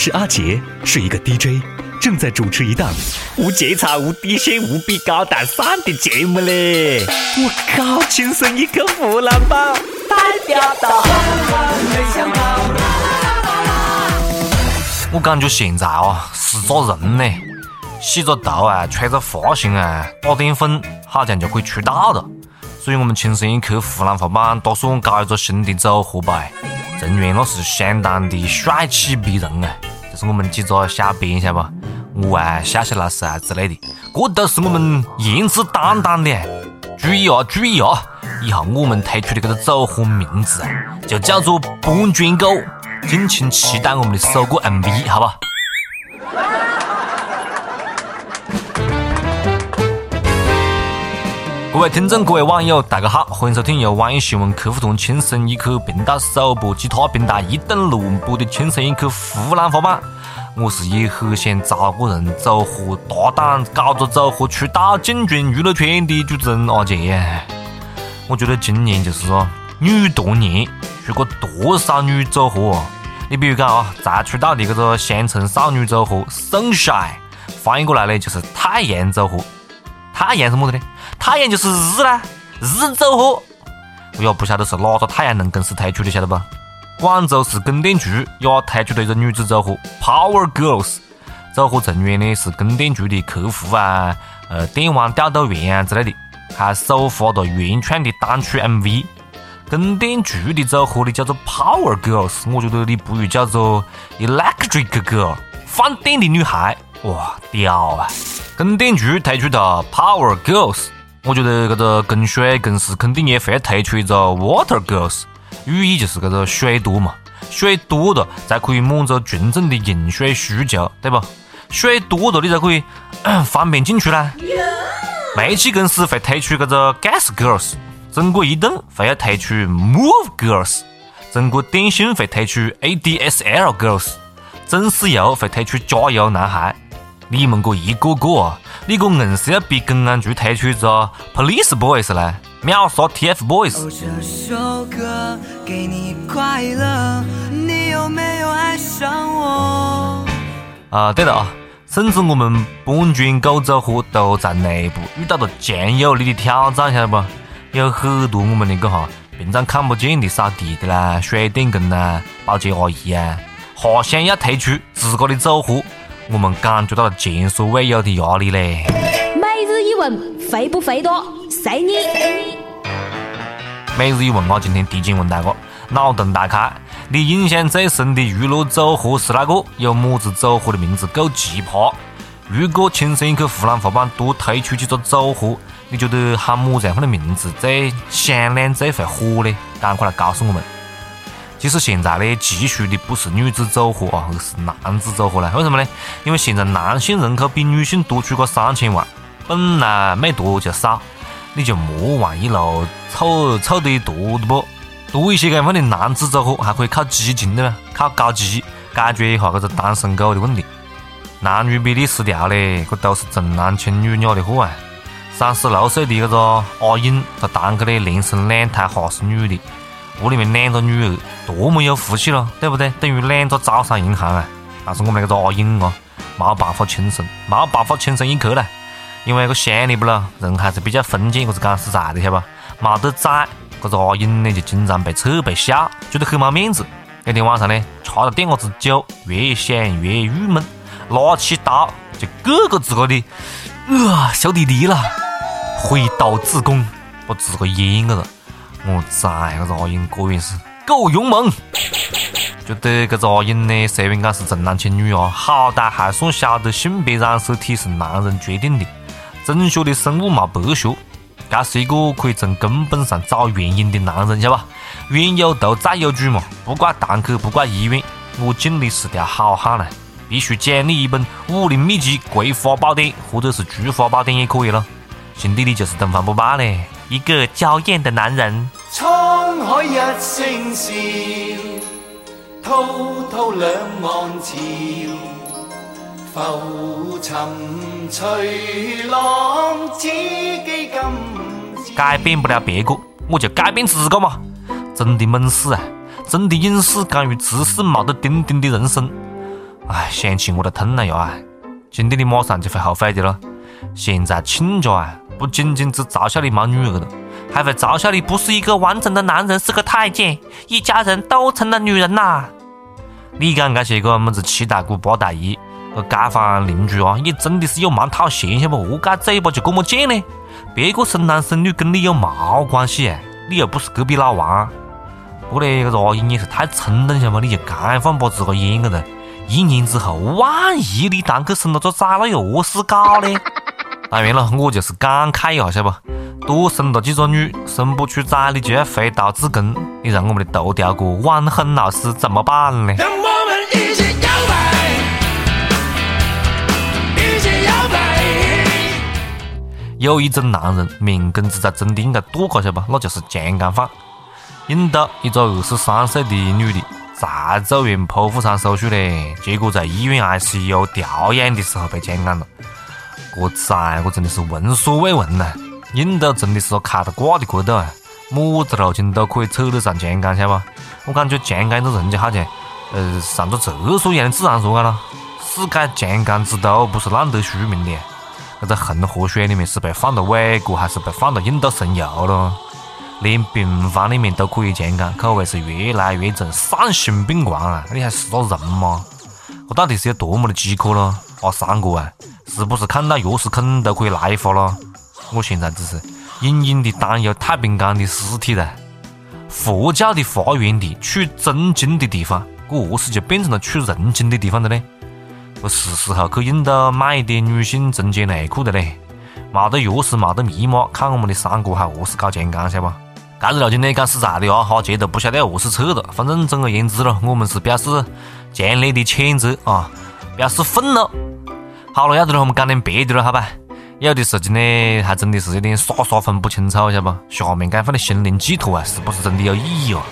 是阿杰，是一个 DJ，正在主持一档无节操、无底线、无比高大上的节目嘞！我靠，亲生一个湖南宝，代表到！我感觉现在啊，是做人呢，洗个头啊，吹个发型啊，打点粉，好像就可以出道了。所以我们轻声一刻湖南话版打算搞一个新的组合吧。成员那是相当的帅气逼人啊，是我们几个小编晓得吧？我啊，笑笑老师啊之类的，这都是我们颜值担当的。注意啊，注意啊！以后我们推出的这个组合名字啊，就叫做搬砖狗敬请期待我们的首个 MV，好吧？各位听众，各位网友，大家好，欢迎收听由网易新闻客户端“轻声一刻”频道首播其他平台一等录播的“轻声一刻”湖南话版。我是也很想找个人组合搭档，搞个组合出道进军娱乐圈的主持人阿杰。我觉得今年就是说女多年，出过多少女组合？你比如讲啊，才出道的这个乡村少女组合 Sunshine，翻译过来呢就是太阳组合。太阳是么子呢？太阳就是日啦，日组合。我也不晓得是哪个太阳能公司推出的，晓得不？广州市供电局也推出了一个女子组合 Power Girls，组合成员呢是供电局的客户啊，呃，电网调度员啊之类的，还首发了原创的单曲 MV。供电局的组合呢叫做 Power Girls，我觉得你不如叫做 Electric Girl，放电的女孩。哇，屌啊！供电局推出的 Power Girls，我觉得这个供水公司肯定也会推出一个 Water Girls，寓意就是这个水多嘛，水多了才可以满足群众的用水需求，对不？水多了你才可以方便进出啦。煤气公司会推出这个 Gas Girls，中国移动会要推出 Move Girls，中国电信会推出 ADSL Girls，中石油会推出加油男孩。你们这一个个啊，你这硬是要比公安局推出一个 Police Boys 来秒杀 TF Boys。啊，对了啊，甚至我们半圈狗组合都在内部遇到了强有力的挑战，晓得不？有很多我们那个哈平常看不见的扫地的啦、水电工啦、保洁阿姨啊，哈想要推出自个的组合。我们感觉到了前所未有的压力嘞。每日一问，肥不肥多？随你。每日一问啊，今天提前问大家，脑洞大开，你印象最深的娱乐组合是哪个？有么子组合的名字够奇葩？如果轻声一刻湖南话版多推出几个组合，你觉得喊么子样的名字最响亮、最会火呢？赶快来告诉我们。其实现在呢，急需的不是女子组合啊，而是男子组合了。为什么呢？因为现在男性人口比女性多出个三千万，本来没多就少，你就莫往一路凑凑得多的不？多一些这样的男子组合，还可以靠激情的嘛，靠高级解决一下这个单身狗的问题。男女比例失调嘞，这都是重男轻女惹的祸啊！三十六岁的这个阿英，她堂客呢连生两胎，哈是女的。屋里面两个女儿，多么有福气咯，对不对？等于两个招商银行啊！但是我们那个阿英啊，没办法轻松，没办法轻松一刻了，因为个乡里不咯，人还是比较封建，我是讲实在的，晓得吧？没得崽，这个阿英呢就经常被扯被笑，觉得很没面子。那天晚上呢，吃了点子酒，越想越郁闷，拿起刀就割个自个的，啊，小弟弟了，挥刀自宫，把自个阉个了。我崽，这个阿英果然是够勇猛。觉得这个阿英呢，虽然讲是重男轻女啊，好歹还算晓得性别染色体是男人决定的。中学的生物没白学，这是一个可以从根本上找原因的男人，晓得吧？冤有头债有主嘛，不怪堂客，不怪医院，我敬你是条好汉了，必须奖励一本武林秘籍《葵花宝典》或者是《菊花宝典》也可以了。兄弟，你就是东方不败嘞！一个娇艳的男人。海一声笑，滔滔两岸潮，浮沉随浪，知己今。改变不了别个，我就改变自个嘛！真的猛士啊！真的勇士，敢于直视没得丁丁的人生。哎，想起我都痛了呀啊！今天你马上就会后悔的了。现在亲家啊，不仅仅只嘲笑你没女儿了，还会嘲笑你不是一个完整的男人，是个太监，一家人都成了女人呐！你讲这些个么子七大姑八大姨，个街坊邻居啊，也真的是有蛮讨嫌，晓不？何解嘴巴就这么贱呢？别个生男生女跟你有毛关系？你又不是隔壁老王。不过呢，这个阿姨也是太冲动，晓不？你就刚放把自个阉个了。一年之后，万一你当去生了个崽，那又何是搞呢？当然了，我就是感慨一下，晓不？多生了几个女，生不出崽，你就要挥刀自宫，你让我们的头条哥王恒老师怎么办呢？有一种男人，命根子在真的应该剁开，晓不？那就是强奸犯。印度一个二十三岁的女的。才做完剖腹产手术嘞，结果在医院 ICU 调养的时候被强奸了。这崽，我真的是闻所未闻呐！印度真的是个开了挂的国度啊，么子路径都可以扯得上强奸，晓得不？我感觉强奸的人就好像，呃，上个厕所一样的自然说了。世界强奸之都不是浪得虚名的，这个恒河水里面是被放了伟哥，还是被放了印度神油了？连病房里面都可以强奸，口味是越来越重，丧心病狂啊！你还是个人吗？我到底是有多么的饥渴了？啊，三哥啊，是不是看到钥匙孔都可以来一发了？我现在只是隐隐的担忧太平间的尸体了。佛教的发源地取真经的地方，这何时就变成了取人精的地方了呢？我是时候去印度买一点女性贞洁内裤的嘞！没得钥匙，没得密码，看我们的三哥还何是搞强奸，晓不？这个路径呢，讲实在的啊，哈，杰都不晓得要何是撤了。反正总而言之了，我们是表示强烈的谴责啊，表示愤怒。好了，要得了，我们讲点别的了，好吧？有的事情呢，还真的是有点傻傻分不清楚，晓得不？下面这份的心灵寄托啊，是不是真的有意义哦？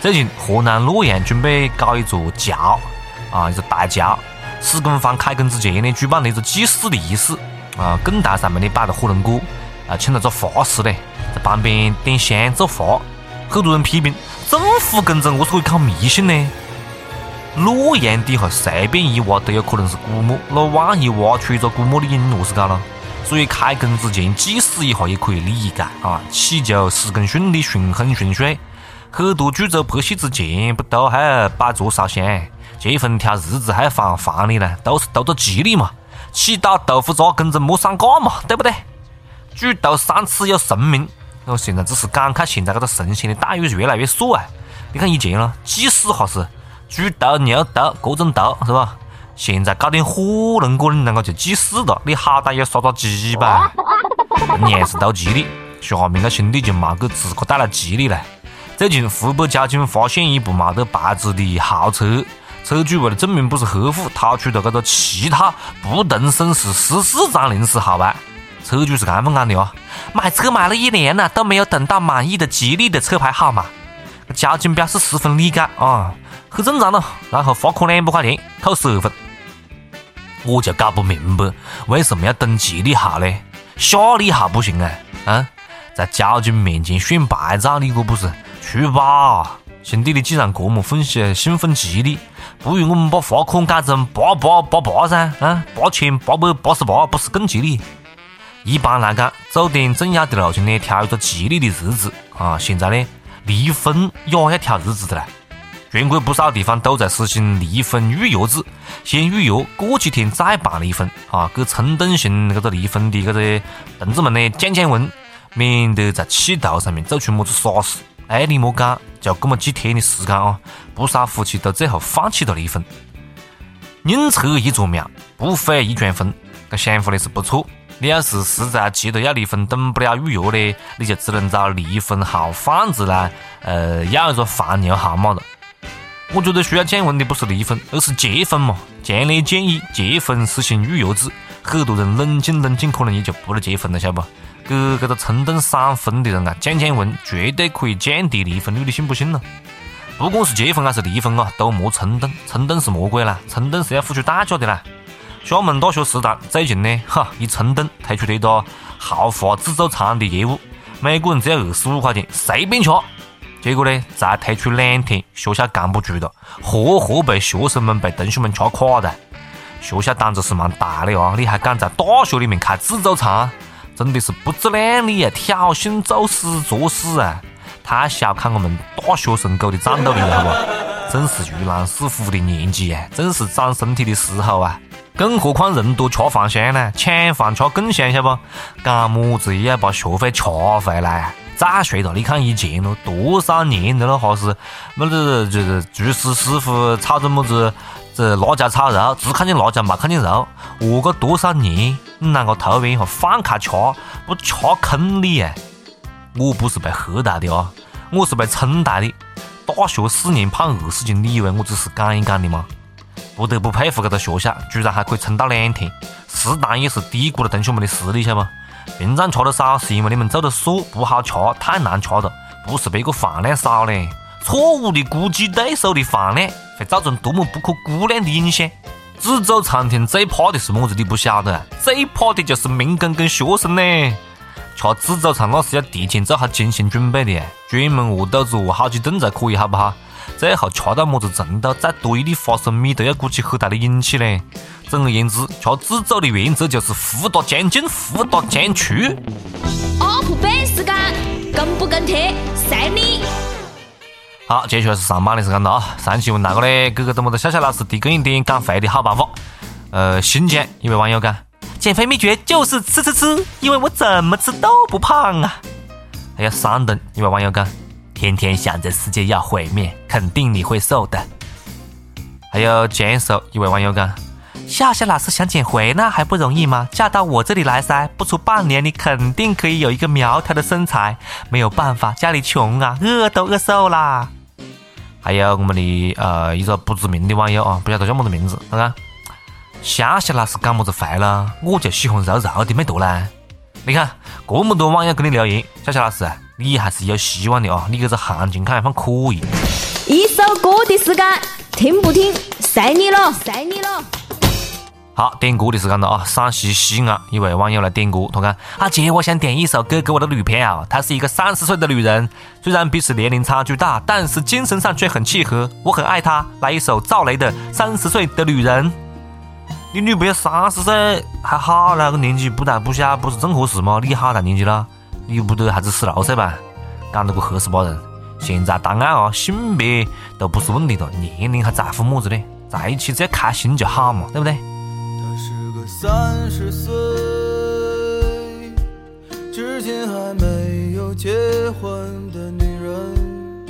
最近河南洛阳准备搞一座桥啊，一座大桥，施工方开工之前呢，举办了一个祭祀的仪式啊，供台上面呢摆了火龙果啊，请了个法师呢。在旁边点香做法，很多人批评政府工程我是可以靠迷信呢？洛阳底下随便一挖都有可能是古墓，那万一挖出一个古墓的影，何是搞了？所以开工之前祭祀一下也可以理解啊，祈求施工顺利、顺风顺水。很多剧组拍戏之前不都还要摆桌烧香，结婚挑日子还要放黄历呢，都是图个吉利嘛，祈祷豆腐渣工程莫上架嘛，对不对？举头三尺有神明。我现在只是感慨，现在这个神仙的待遇越来越少啊！你看以前了，祭祀哈是猪头、牛头各种头是吧？现在搞点火龙果，你那个就祭祀了，你好歹要杀个鸡吧？你还是图吉利，下面个兄弟就没给自个带来吉利了。最近湖北交警发现一部没得牌子的豪车，车主为了证明不是黑户，掏出了这个其他不同省市十四张临时号牌。车主是这样讲的啊，买车买了一年了，都没有等到满意的吉利的车牌号码。交警表示十分理解啊，很正常了，然后罚款两百块钱，扣十二分。我就搞不明白为什么要登吉利号呢？下利号不行啊？啊，在交警面前炫牌照，你可不是去吧？兄弟，你既然这么奋喜兴奋吉利，不如我们把罚款改成八八八八噻？啊，八千八百八十八，不是更吉利？一般来讲，走点重要的路径呢，挑一个吉利的日子啊。现在呢，离婚也要挑日子的啦。全国不少地方都在实行离婚预约制，先预约，过几天再办离婚啊，给冲动型这个离婚的这个同志们呢降降温，免得在气头上面做出么子傻事。哎，你莫讲，就这么几天的时间啊，不少夫妻都最后放弃了离婚。宁拆一座庙，不毁一桩婚，这想法呢是不错。你要是实在急着要离婚，等不了预约呢，你就只能找离婚号贩子呢，呃，要一个黄牛号码了。我觉得需要降温的不是离婚，而是结婚嘛。强烈建议结婚实行预约制，很多人冷静冷静，可能也就不能结婚了，晓得不？给这个冲动闪婚的人啊降降温，绝对可以降低离婚率，你信不信呢？不管是结婚还是离婚啊，都莫冲动，冲动是魔鬼啦，冲动是要付出代价的啦。厦门大学食堂最近呢，哈一冲动推出了一个豪华自助餐的业务，每个人只要二十五块钱，随便吃，结果呢，才推出两天，学校扛不住了，活活被学生们被同学们掐垮的。学校胆子是蛮大的啊！你还敢在大学里面开自助餐，真的是不自量力啊！挑衅、作死、作死啊！太小看我们大学生狗的战斗力了，好不？正是鱼狼似虎的年纪啊，正是长身体的时候啊！更何况人多吃饭香呢，抢饭吃更香，晓得不？干么子也要把学费吃回来。再说了，你看以前咯，多少年的了，哈是么子就是厨师师傅炒着么子这辣椒炒肉，只看见辣椒没看见肉，饿个多少年，你啷个突然一下放开吃，不吃坑你啊！我不是被黑大的啊，我是被撑大的。大学四年胖二十斤，你以为我只是讲一讲的吗？不得不佩服这个学校，居然还可以撑到两天，食堂也是低估了同学们的实力，晓得不？平常吃的少，是因为你们做的素不好吃，太难吃了，不是别个饭量少嘞。错误的估计对手的饭量，会造成多么不可估量的影响。自助餐厅最怕的是么子？你不晓得？最怕的就是民工跟学生呢。吃自助餐那是要提前做好精心准备的，专门饿肚子饿好几顿才可以，好不好？最后吃到么子程度，再多一粒花生米都要鼓起很大的勇气嘞。总而言之，吃自助的原则就是福大将进，福大将出。UP 班时间，跟不跟贴，随你。好，接下来是上班的时间了啊！上期问那个嘞，给个怎么的笑笑老师提供一点减肥的好办法。呃，新疆一位网友讲，减肥秘诀就是吃吃吃，因为我怎么吃都不胖啊。还有山东一位网友讲，天天想着世界要毁灭，肯定你会瘦的。还有江苏一位网友讲。夏夏老师想减肥呢还不容易吗？嫁到我这里来噻，不出半年你肯定可以有一个苗条的身材。没有办法，家里穷啊，饿都饿瘦啦。还有我们的呃一个不知名的网友啊，不晓得叫么子名字，看看。夏夏老师干么子肥了？我就喜欢肉肉的，没多啦。你看这么多网友给你留言，夏夏老师，你还是有希望的啊！你这个行情看还算可以。一首歌的时间，听不听，随你了，随你了。好，点歌的时间了啊！陕西西安一位网友来点歌，他讲：阿姐，我想点一首歌给我的女朋友，她是一个三十岁的女人，虽然彼此年龄差距大，但是精神上却很契合，我很爱她。来一首赵雷的《三十岁的女人》。你女朋友三十岁还好，那个年纪不大不小，不是正合适吗？你好大年纪了？你不得还是十六岁吧？讲那个黑死巴人！现在档案啊，性别都不是问题了，年龄还在乎么子呢？在一起只要开心就好嘛，对不对？他是个三十岁，至今还没有结婚的女人，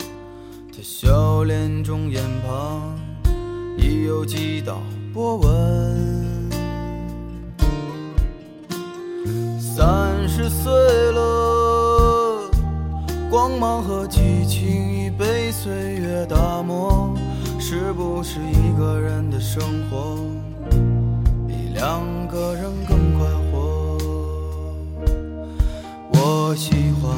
她笑脸中眼旁已有几道波纹。三十岁了，光芒和激情已被岁月打磨，是不是一个人的生活比？两个人更快活，我喜欢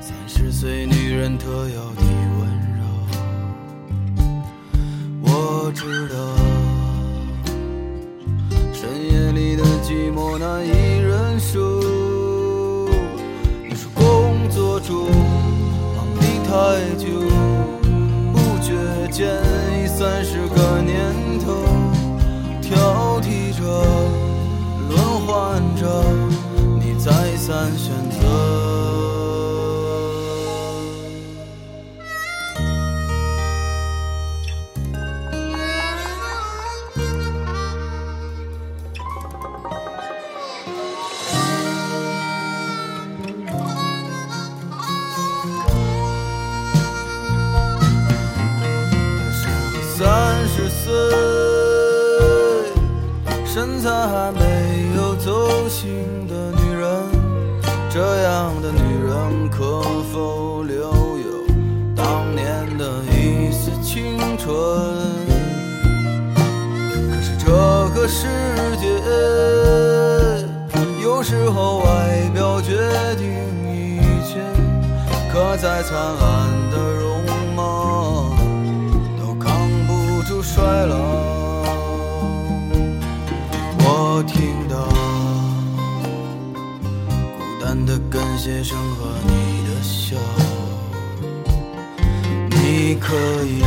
三十岁女人特有的温柔。我知道现在还没有走心的女人，这样的女人可否留有当年的一丝青春？可是这个世界，有时候外表决定一切，可再灿烂的到孤单的感谢声和你的笑。笑。你可以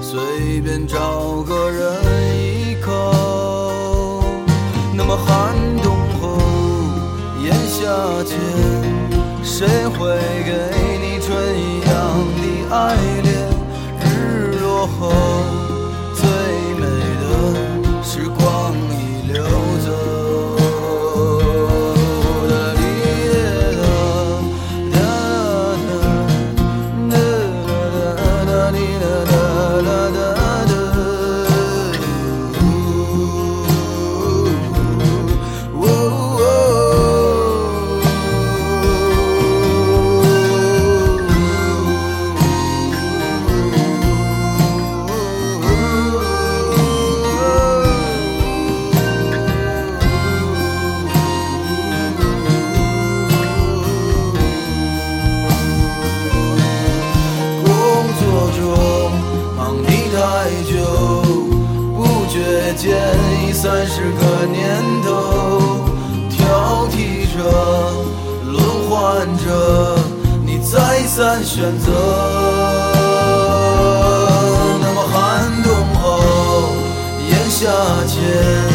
随便找个人依靠，那么寒冬后炎夏间，谁会给你春一样的爱恋？日落后，夏天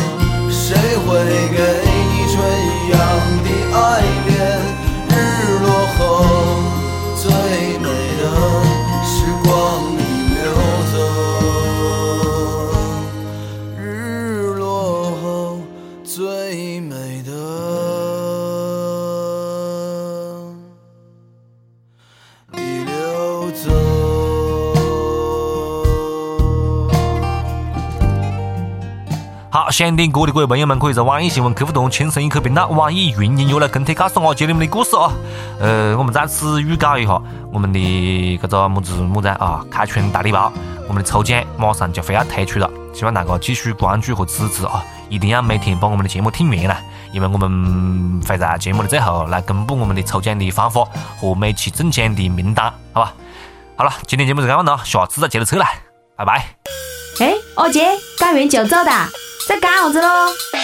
想听歌的各位朋友们，可以在网易新闻客户端“轻声一刻”频道、网易云音乐来跟帖告诉我，接你们的故事啊。呃，我们在此预告一下，我们的这个么子么子啊，开春大礼包，我们的抽奖马上就会要推出了，希望大家继续关注和支持啊！一定要每天把我们的节目听完了，因为我们会在节目的最后来公布我们的抽奖的方法和每期中奖的名单，好吧？好了，今天节目就这样了，下次再接着扯来，拜拜。哎，阿杰，干完就走的，在干啥子喽？